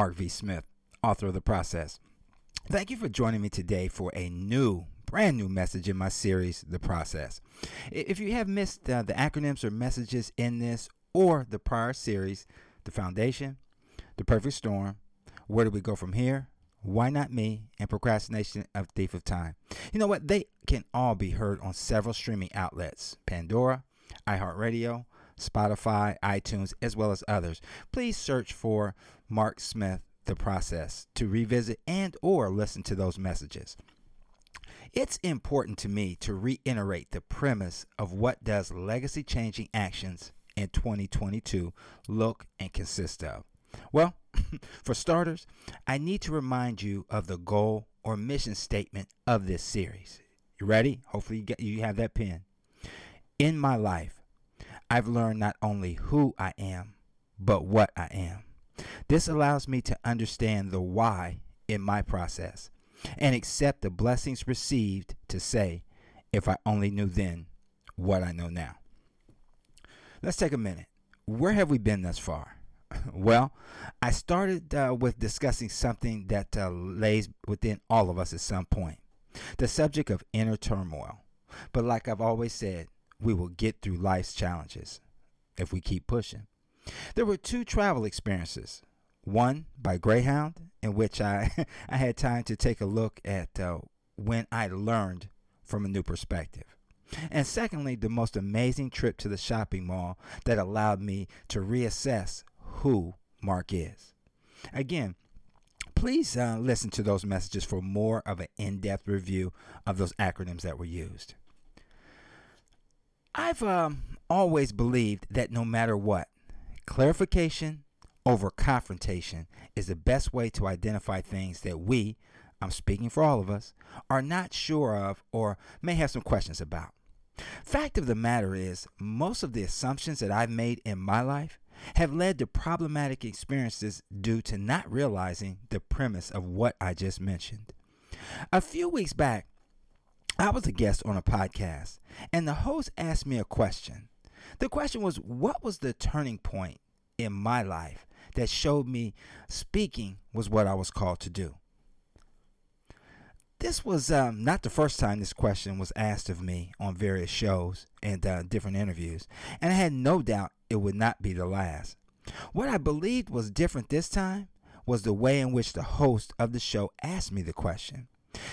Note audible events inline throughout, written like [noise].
Mark V. Smith, author of The Process. Thank you for joining me today for a new, brand new message in my series, The Process. If you have missed uh, the acronyms or messages in this or the prior series, The Foundation, The Perfect Storm, Where Do We Go From Here, Why Not Me, and Procrastination of Thief of Time. You know what? They can all be heard on several streaming outlets Pandora, iHeartRadio, Spotify, iTunes, as well as others. Please search for Mark Smith the process to revisit and or listen to those messages. It's important to me to reiterate the premise of what does legacy changing actions in 2022 look and consist of. Well, [laughs] for starters, I need to remind you of the goal or mission statement of this series. You ready? Hopefully you get you have that pen. In my life, I've learned not only who I am, but what I am. This allows me to understand the why in my process and accept the blessings received to say, if I only knew then what I know now. Let's take a minute. Where have we been thus far? [laughs] well, I started uh, with discussing something that uh, lays within all of us at some point the subject of inner turmoil. But like I've always said, we will get through life's challenges if we keep pushing. There were two travel experiences. One by Greyhound, in which I, [laughs] I had time to take a look at uh, when I learned from a new perspective. And secondly, the most amazing trip to the shopping mall that allowed me to reassess who Mark is. Again, please uh, listen to those messages for more of an in depth review of those acronyms that were used. I've um, always believed that no matter what, clarification over confrontation is the best way to identify things that we, I'm speaking for all of us, are not sure of or may have some questions about. Fact of the matter is, most of the assumptions that I've made in my life have led to problematic experiences due to not realizing the premise of what I just mentioned. A few weeks back, I was a guest on a podcast, and the host asked me a question. The question was, What was the turning point in my life that showed me speaking was what I was called to do? This was um, not the first time this question was asked of me on various shows and uh, different interviews, and I had no doubt it would not be the last. What I believed was different this time was the way in which the host of the show asked me the question.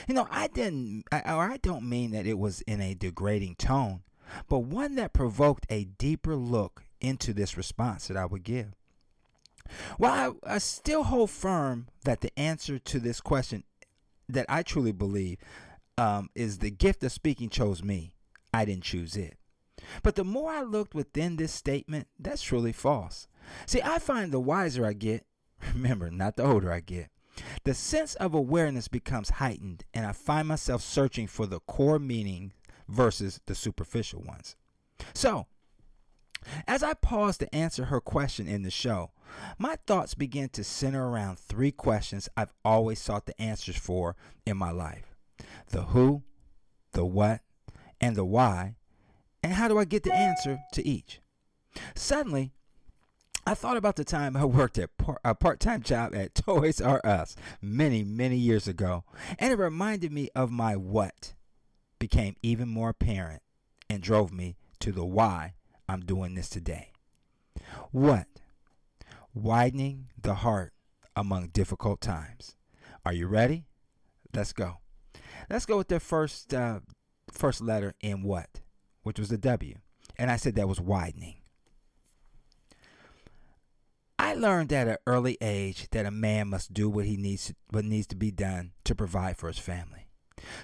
You know, I didn't, I, or I don't mean that it was in a degrading tone, but one that provoked a deeper look into this response that I would give. While I, I still hold firm that the answer to this question that I truly believe um, is the gift of speaking chose me. I didn't choose it. But the more I looked within this statement, that's truly false. See, I find the wiser I get, [laughs] remember, not the older I get, the sense of awareness becomes heightened, and I find myself searching for the core meaning versus the superficial ones. So, as I pause to answer her question in the show, my thoughts begin to center around three questions I've always sought the answers for in my life the who, the what, and the why, and how do I get the answer to each? Suddenly, I thought about the time I worked at a part time job at [laughs] Toys R Us many, many years ago, and it reminded me of my what became even more apparent and drove me to the why I'm doing this today. What? Widening the heart among difficult times. Are you ready? Let's go. Let's go with the first uh, first letter in what, which was the W, and I said that was widening. I learned at an early age that a man must do what he needs to, what needs to be done to provide for his family.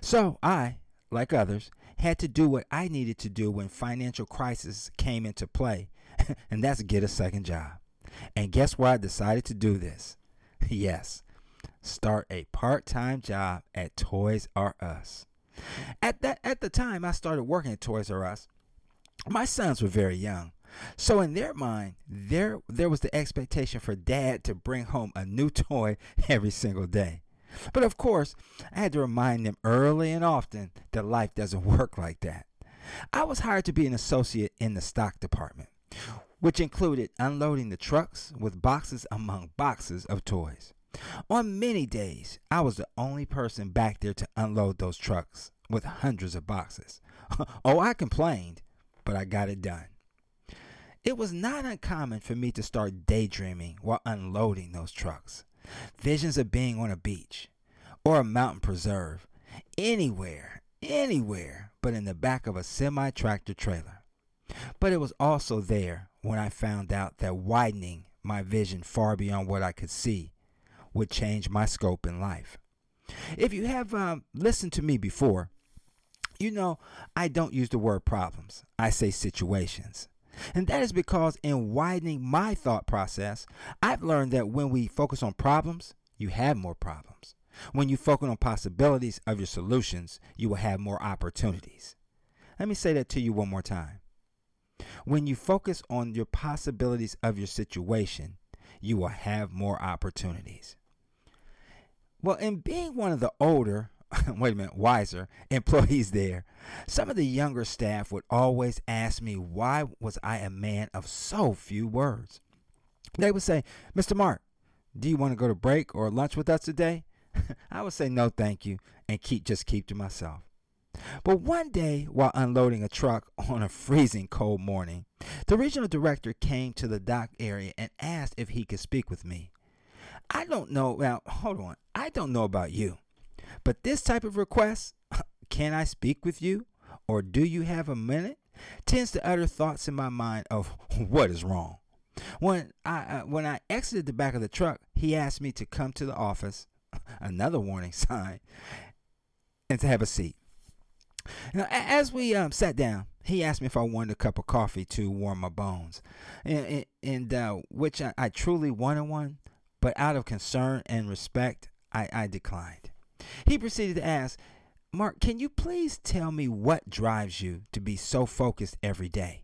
So I, like others, had to do what I needed to do when financial crisis came into play, [laughs] and that's get a second job. And guess where I decided to do this? [laughs] yes, start a part-time job at Toys R Us. At that at the time I started working at Toys R Us, my sons were very young. So in their mind, there there was the expectation for dad to bring home a new toy [laughs] every single day. But of course, I had to remind them early and often that life doesn't [laughs] work like that. I was hired to be an associate in the stock department. which included unloading the trucks with boxes among boxes of toys. On many days, I was the only person back there to unload those trucks with hundreds of boxes. [laughs] oh, I complained, but I got it done. It was not uncommon for me to start daydreaming while unloading those trucks. Visions of being on a beach or a mountain preserve, anywhere, anywhere but in the back of a semi tractor trailer. But it was also there when I found out that widening my vision far beyond what I could see would change my scope in life. If you have um, listened to me before, you know I don't use the word problems, I say situations. And that is because in widening my thought process, I've learned that when we focus on problems, you have more problems. When you focus on possibilities of your solutions, you will have more opportunities. Let me say that to you one more time. When you focus on your possibilities of your situation, you will have more opportunities. Well, in being one of the older [laughs] wait a minute, wiser employees there. Some of the younger staff would always ask me why was I a man of so few words. They would say, "Mr. Mark, do you want to go to break or lunch with us today?" [laughs] I would say no, thank you, and keep just keep to myself. But one day, while unloading a truck [laughs] on a freezing cold morning, the regional director came to the dock area and asked if he could speak with me. I don't know. Now, hold on. I don't know about you, but this type of request, [laughs] can I speak with you? Or do you have a minute? Tends to utter thoughts in my mind of [laughs] what is wrong. When I uh, when I exited the back of the truck, he asked me to come to the office, [laughs] another warning sign, and to have a seat. Now, as we um, sat down, he asked me if I wanted a cup of coffee to warm my bones, and, and uh, which I, I, truly wanted one, but out of concern and respect, I, I declined. He proceeded to ask, Mark, can you please tell me what drives you to be so focused every day?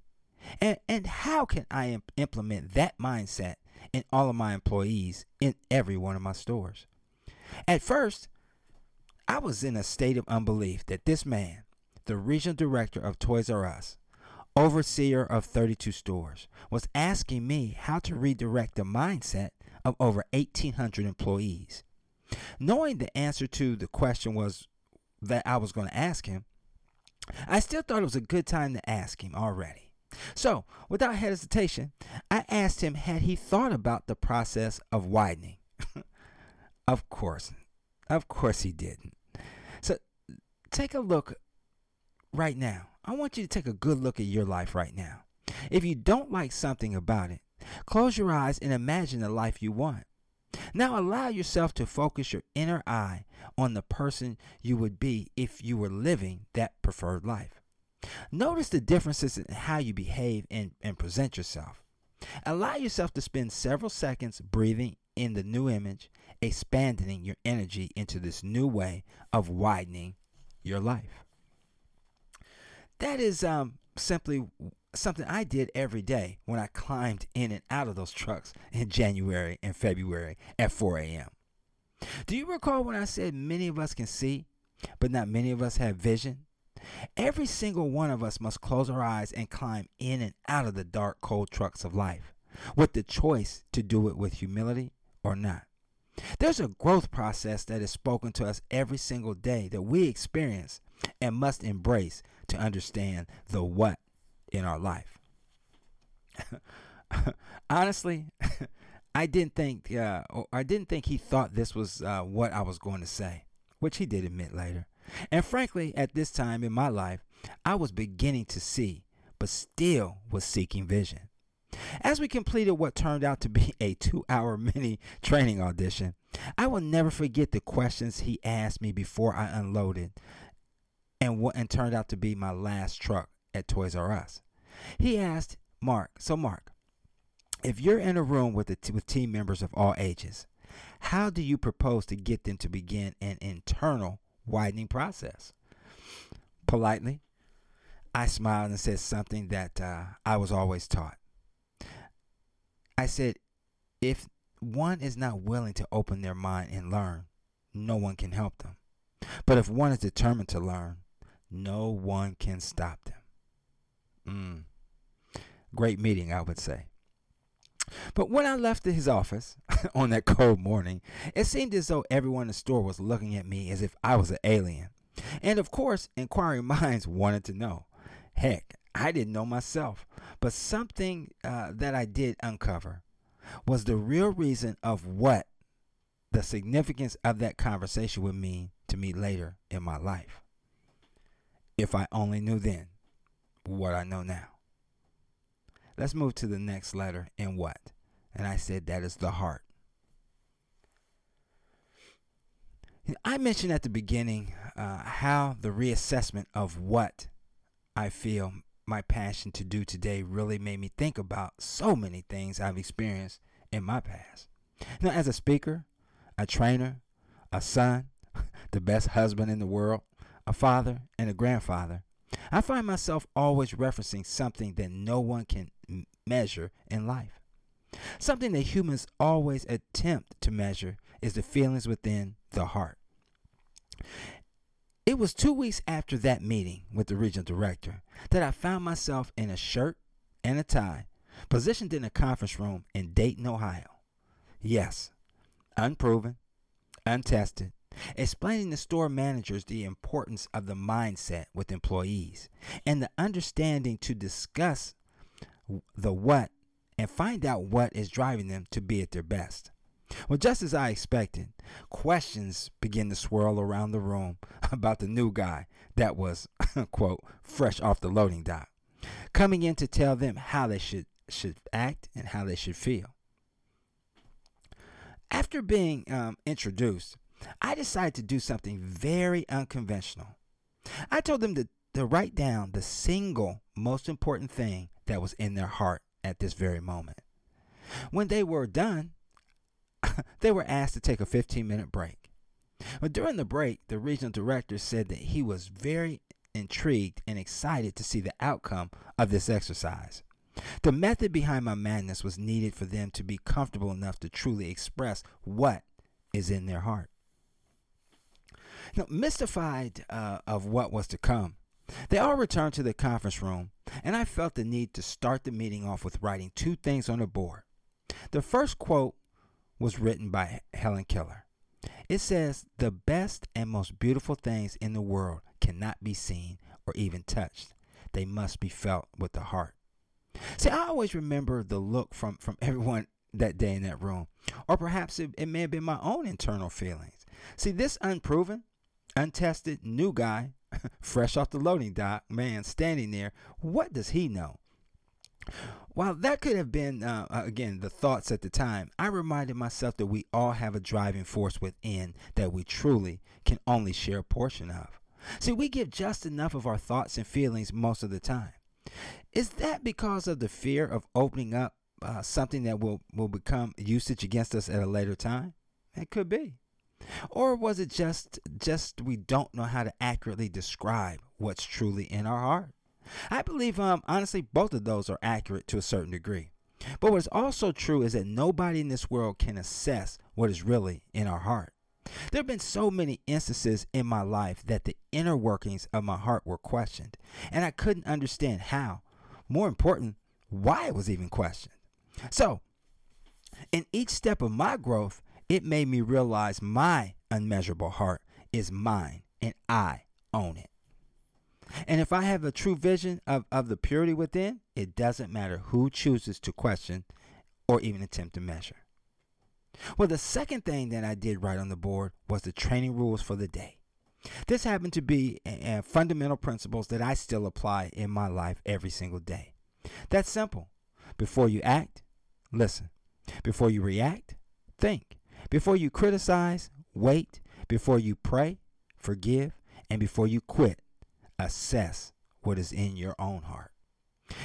And, and how can I imp- implement that mindset in all of my employees in every one of my stores? At first, I was in a state of unbelief that this man, the regional director of Toys R Us, overseer of 32 stores, was asking me how to redirect the mindset of over 1,800 employees. Knowing the answer to the question was that I was going to ask him, I still thought it was a good time to ask him already. So, without hesitation, I asked him had he thought about the process of widening. [laughs] of course, of course he didn't. So, take a look right now. I want you to take a good look at your life right now. If you don't like something about it, close your eyes and imagine the life you want. Now allow yourself to focus your inner eye on the person you would be if you were living that preferred life. Notice the differences in how you behave and, and present yourself. Allow yourself to spend several seconds breathing in the new image, expanding your energy into this new way of widening your life. That is um, simply something I did every day when I climbed in and out of those trucks in January and February at 4 a.m. Do you recall when I said many of us can see, but not many of us have vision? Every single one of us must close our eyes and climb in and out of the dark, cold trucks of life, with the choice to do it with humility or not. There's a growth process that is spoken to us every single day that we experience and must embrace to understand the what in our life. [laughs] Honestly, [laughs] I didn't think uh, I didn't think he thought this was uh, what I was going to say, which he did admit later. And frankly, at this time in my life, I was beginning to see, but still was seeking vision. As we completed what turned out to be [laughs] a two hour mini training audition, I will never forget the questions he asked me before I unloaded and what and turned out to be my last truck at Toys R Us. He asked Mark, so Mark, if you're in a room with, t- with team members of all ages, how do you propose to get them to begin an internal widening process? Politely, I smiled and said something that uh, I was always taught. I said, if one is not willing to open their mind and learn, no one can help them. But if one is determined to learn, no one can stop them. Mm. Great meeting, I would say. But when I left his office [laughs] on that cold morning, it seemed as though everyone in the store was looking at me as if I was an alien. And of course, inquiring [laughs] minds wanted to know. Heck, I didn't know myself. But something uh, that I did uncover was the real reason of what the significance of that conversation would mean to me later in my life. If I only knew then what I know now. Let's move to the next letter in what? And I said that is the heart. I mentioned at the beginning uh, how the reassessment of what I feel my passion to do today really made me think about so many things I've experienced in my past. Now, as a speaker, a trainer, a son, [laughs] the best husband in the world, a father, and a grandfather, I find myself always referencing something that no one can measure in life. Something that humans always attempt to measure is the feelings within the heart. It was two weeks after that meeting with the regional director that I found myself in a shirt and a tie, positioned in a conference room in Dayton, Ohio. Yes, unproven, untested, explaining to store managers the importance of the mindset with employees and the understanding to discuss the what and find out what is driving them to be at their best. Well, just as I expected, questions began to swirl around the room [laughs] about the new guy that was, [laughs] quote, fresh off the loading dock, coming in to tell them how they should, should act and how they should feel. After being um, introduced, I decided to do something very unconventional. I told them to, to write down the single most important thing that was in their heart at this very moment. When they were done, [laughs] they were asked to take a 15 minute break. But during the break, the regional director said that he was very intrigued and excited to see the outcome of this exercise. The method behind my madness was needed for them to be comfortable enough to truly express what is in their heart. Mystified uh, of what was to come, they all returned to the conference room, and I felt the need to start the meeting off with writing two things on the board. The first quote was written by Helen Keller. It says, The best and most beautiful things in the world cannot be seen or even touched, they must be felt with the heart. See, I always remember the look from, from [laughs] everyone that day in that room, or perhaps it, it may have been my own internal feelings. See, this unproven, untested new guy, [laughs] fresh off the loading dock, man, standing there, what does he know? While that could have been, uh, uh, again, the thoughts at the time, I reminded myself that we all have a driving force within that we truly can only share a portion of. See, we give just enough of our thoughts and feelings most of the time. Is that because of the fear of opening up uh, something that will, will become usage against us at a later time? It could be. Or was it just just we don't know how to accurately describe what's truly in our heart? I believe um honestly both of those are accurate to a certain degree. But what is also true is that nobody in this world can assess what is really in our heart. There have been so many instances in my life that the inner workings of my heart were questioned, and I couldn't understand how. More important, why it was even questioned. So, in each step of my growth, it made me realize my unmeasurable heart is mine and I own it. And if I have a true vision of, of the purity within, it doesn't matter who chooses to question or even attempt to measure. Well, the second thing that I did write on the board was the training rules for the day. This happened to be a, a fundamental principles that I still apply in my life every single day. That's simple. Before you act, listen. Before you react, think. Before you criticize, wait. Before you pray, forgive. And before you quit, assess what is in your own heart.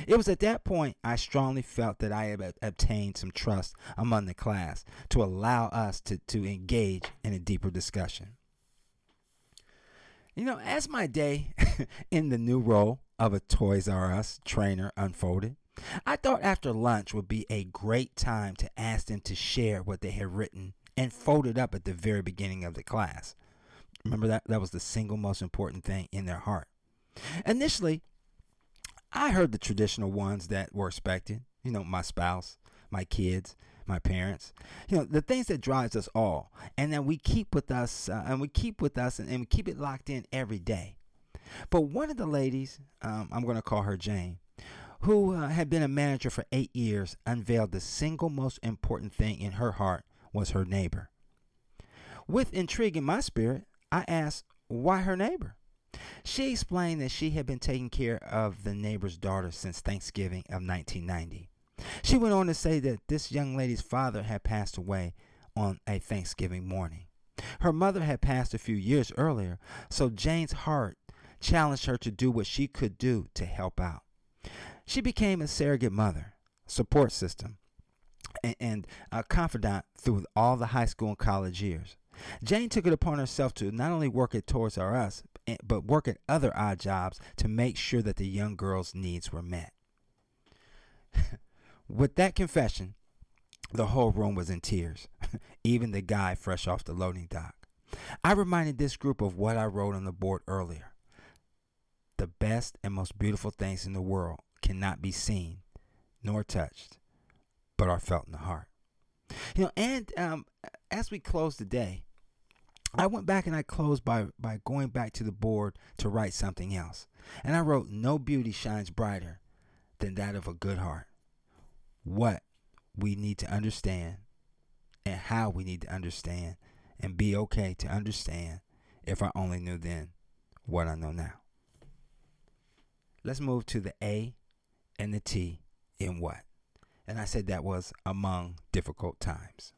It was at that point I strongly felt that I had obtained some trust among the class to allow us to, to engage in a deeper discussion. You know, as my day [laughs] in the new role of a Toys R Us trainer unfolded, I thought after lunch would be a great time to ask them to share what they had written and folded up at the very beginning of the class. Remember that? That was the single most important thing in their heart. Initially, I heard the traditional ones that were expected. You know, my spouse, my kids, my parents, you know, the things that drives us all, and then we keep with us, uh, and we keep with us, and, and, we keep it locked in every day. But one of the ladies, um, I'm going to call her Jane, who uh, had been a manager for eight years, unveiled the single most important thing in her heart was her neighbor. With intrigue in my spirit, I asked, why her neighbor? She explained that she had been taking care of the neighbor's daughter since Thanksgiving of 1990. She went on to say that this young lady's father had passed away on a Thanksgiving morning. Her mother had passed a few years earlier, so Jane's heart challenged her to do what she could do to help out. She became a surrogate mother, support system, and, a confidant through all the high school and college years. Jane took it upon herself to not only work at Toys R Us, eh, but work at other odd jobs to make sure that the young girl's needs were met. [laughs] With that confession, the whole room was in tears, [laughs] even the guy fresh off the loading dock. I reminded this group of what I wrote on the board earlier. The best and most beautiful things in the world cannot be seen nor touched, but are felt in the heart. You know, and um, as we close the day, I went back and I closed by, by going back to the board to write something else. And I wrote, No beauty shines brighter than that of a good heart. What we need to understand and how we need to understand and be okay to understand if I only knew then what I know now. Let's move to the A and the T in what? And I said that was among difficult times.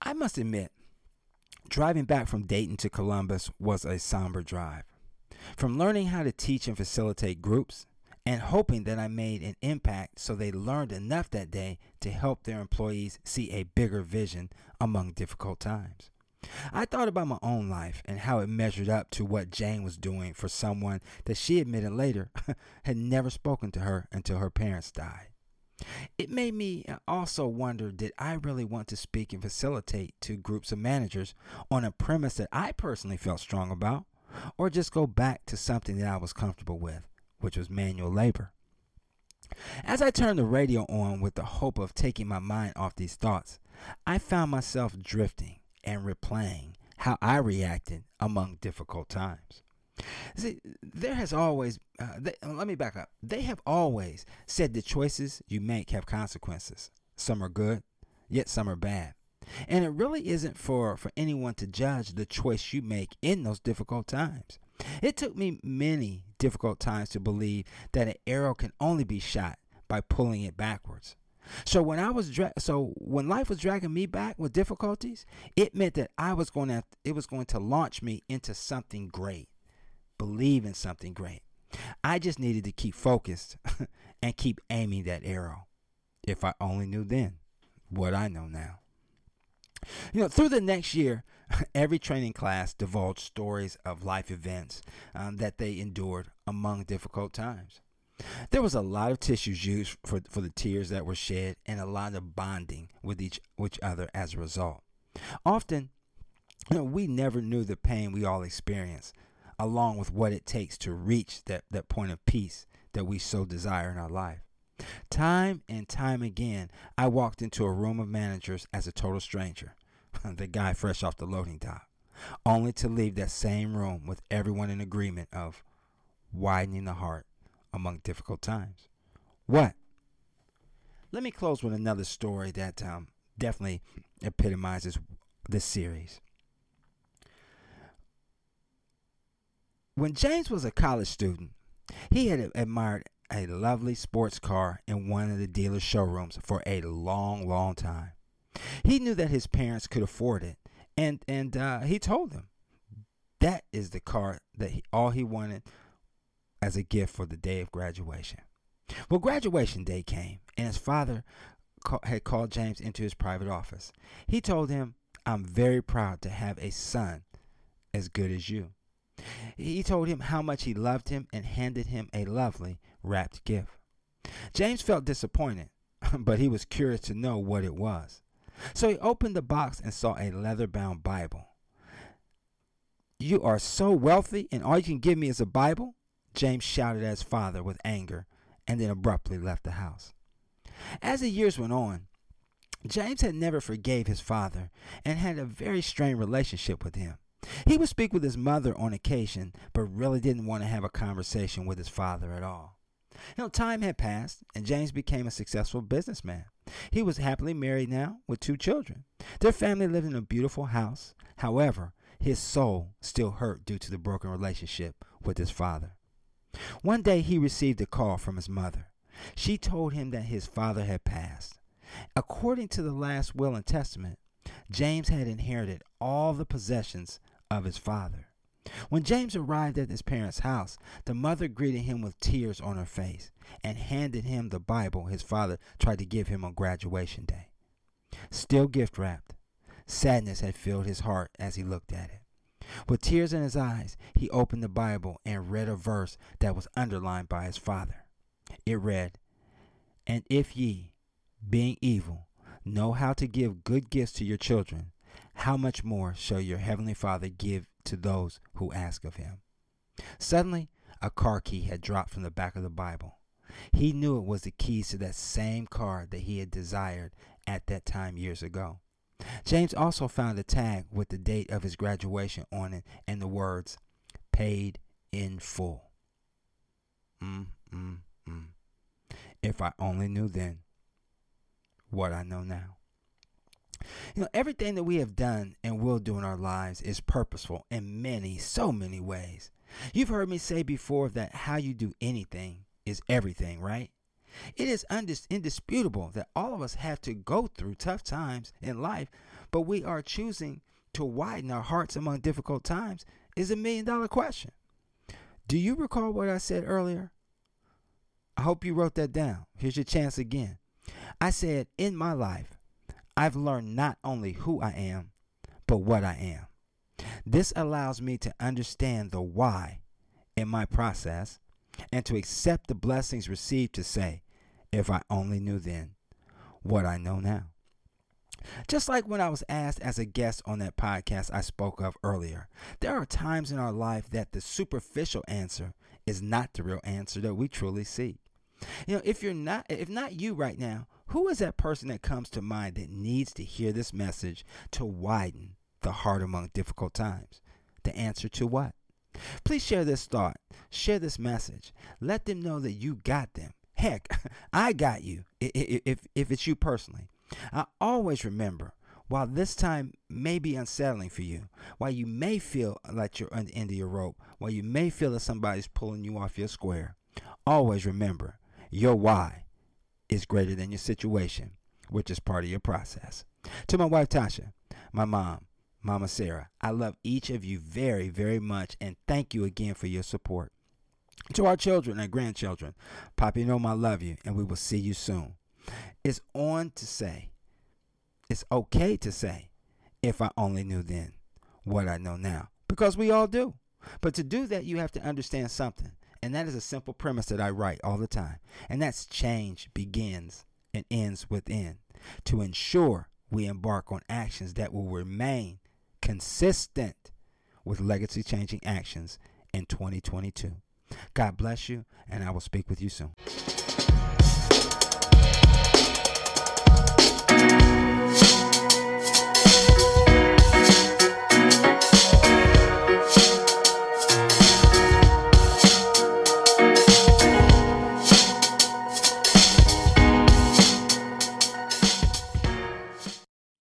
I must admit, driving back from Dayton to Columbus was a somber drive. From learning how to teach and facilitate groups, and hoping that I made an impact so they learned enough that day to help their employees see a bigger vision among difficult times. I thought about my own life and how it measured up to what Jane was doing for someone that she admitted later [laughs] had never spoken to her until her parents died. It made me also wonder did I really want to speak and facilitate to groups of managers on a premise that I personally felt strong about, or just go back to something that I was comfortable with, which was manual labor? As I turned the radio on with the hope of taking my mind off these thoughts, I found myself drifting and replaying how I reacted among difficult times. See, there has always, uh, they, let me back up. They have always said the choices you make have consequences. Some are good, yet some are bad. And it really isn't for, for anyone to judge the choice you make in those difficult times. It took me many difficult times to believe that an arrow can only be shot by pulling it backwards. So when I was dra- so when life was dragging me back with difficulties, it meant that I was going to it was going to launch me into something great. Believe in something great. I just needed to keep focused [laughs] and keep aiming that arrow. If I only knew then what I know now. You know, through the next year, [laughs] every training class divulged stories of life events um, that they endured among difficult times. There was a lot of tissues used for, for the tears that were shed and a lot of bonding with each, each other as a result. Often, you know, we never knew the pain we all experienced, along with what it takes to reach that, that point of peace that we so desire in our life. Time and time again, I walked into a room of managers as a total stranger, [laughs] the guy fresh off the loading dock, only to leave that same room with everyone in agreement of widening the heart among difficult times. What? Let me close with another story that um, definitely epitomizes this series. When James was a college student, he had admired a lovely sports car in one of the dealer's showrooms for a long, long time. He knew that his parents could afford it, and and uh, he told them that is the car that he, all he wanted as a gift for the day of graduation. Well, graduation day came, and his father had called James into his private office. He told him, I'm very proud to have a son as good as you. He told him how much he loved him and handed him a lovely wrapped gift. James felt disappointed, [laughs] but he was curious to know what it was. So he opened the box and saw a leather bound Bible. You are so wealthy, and all you can give me is a Bible? James shouted at his father with anger and then abruptly left the house. As the years went on, James had never forgave his father and had a very strained relationship with him. He would speak with his mother on occasion, but really didn't want to have a conversation with his father at all. You know, time had passed, and James became a successful businessman. He was happily married now with two children. Their family lived in a beautiful house. However, his soul still hurt due to the broken relationship with his father. One day he received a call from his mother. She told him that his father had passed. According to the last will and testament, James had inherited all the possessions of his father. When James arrived at his parents' house, the mother greeted him with tears on her face and handed him the Bible his father tried to give him on graduation day. Still gift wrapped, sadness had filled his heart as he looked at it. With tears in his eyes, he opened the Bible and read a verse that was underlined by his father. It read, And if ye, being evil, know how to give good gifts to your children, how much more shall your heavenly Father give to those who ask of him? Suddenly, a car key had dropped from the back of the Bible. He knew it was the keys to that same car that he had desired at that time years ago. James also found a tag with the date of his graduation on it and the words, paid in full. Mm, mm, mm. If I only knew then what I know now. You know, everything that we have done and will do in our lives is purposeful in many, so many ways. You've heard me say before that how you do anything is everything, right? It is indisputable that all of us have to go through tough times in life, but we are choosing to widen our hearts among difficult times is a million dollar question. Do you recall what I said earlier? I hope you wrote that down. Here's your chance again. I said, in my life, I've learned not only who I am, but what I am. This allows me to understand the why in my process and to accept the blessings received to say, if I only knew then what I know now. Just like when I was asked as a guest on that podcast I spoke of earlier, there are times in our life that the superficial answer is not the real answer that we truly seek. You know, if you're not if not you right now, who is that person that comes to mind that needs to hear this message to widen the heart among difficult times? The answer to what? Please share this thought. Share this message. Let them know that you got them. Heck, [laughs] I got you if, if it's you personally. I always remember while this time may be unsettling for you, while you may feel like you're on the end of your rope, while you may feel that somebody's pulling you off your square, always remember your why is greater than your situation, which is part of your process. To my wife Tasha, my mom, Mama Sarah, I love each of you very, very much and thank you again for your support. To our children and grandchildren, Poppy know I love you and we will see you soon. It's on to say, it's okay to say, if I only knew then what I know now, because we all do. But to do that, you have to understand something. And that is a simple premise that I write all the time. And that's change begins and ends within to ensure we embark on actions that will remain consistent with legacy changing actions in 2022. God bless you, and I will speak with you soon.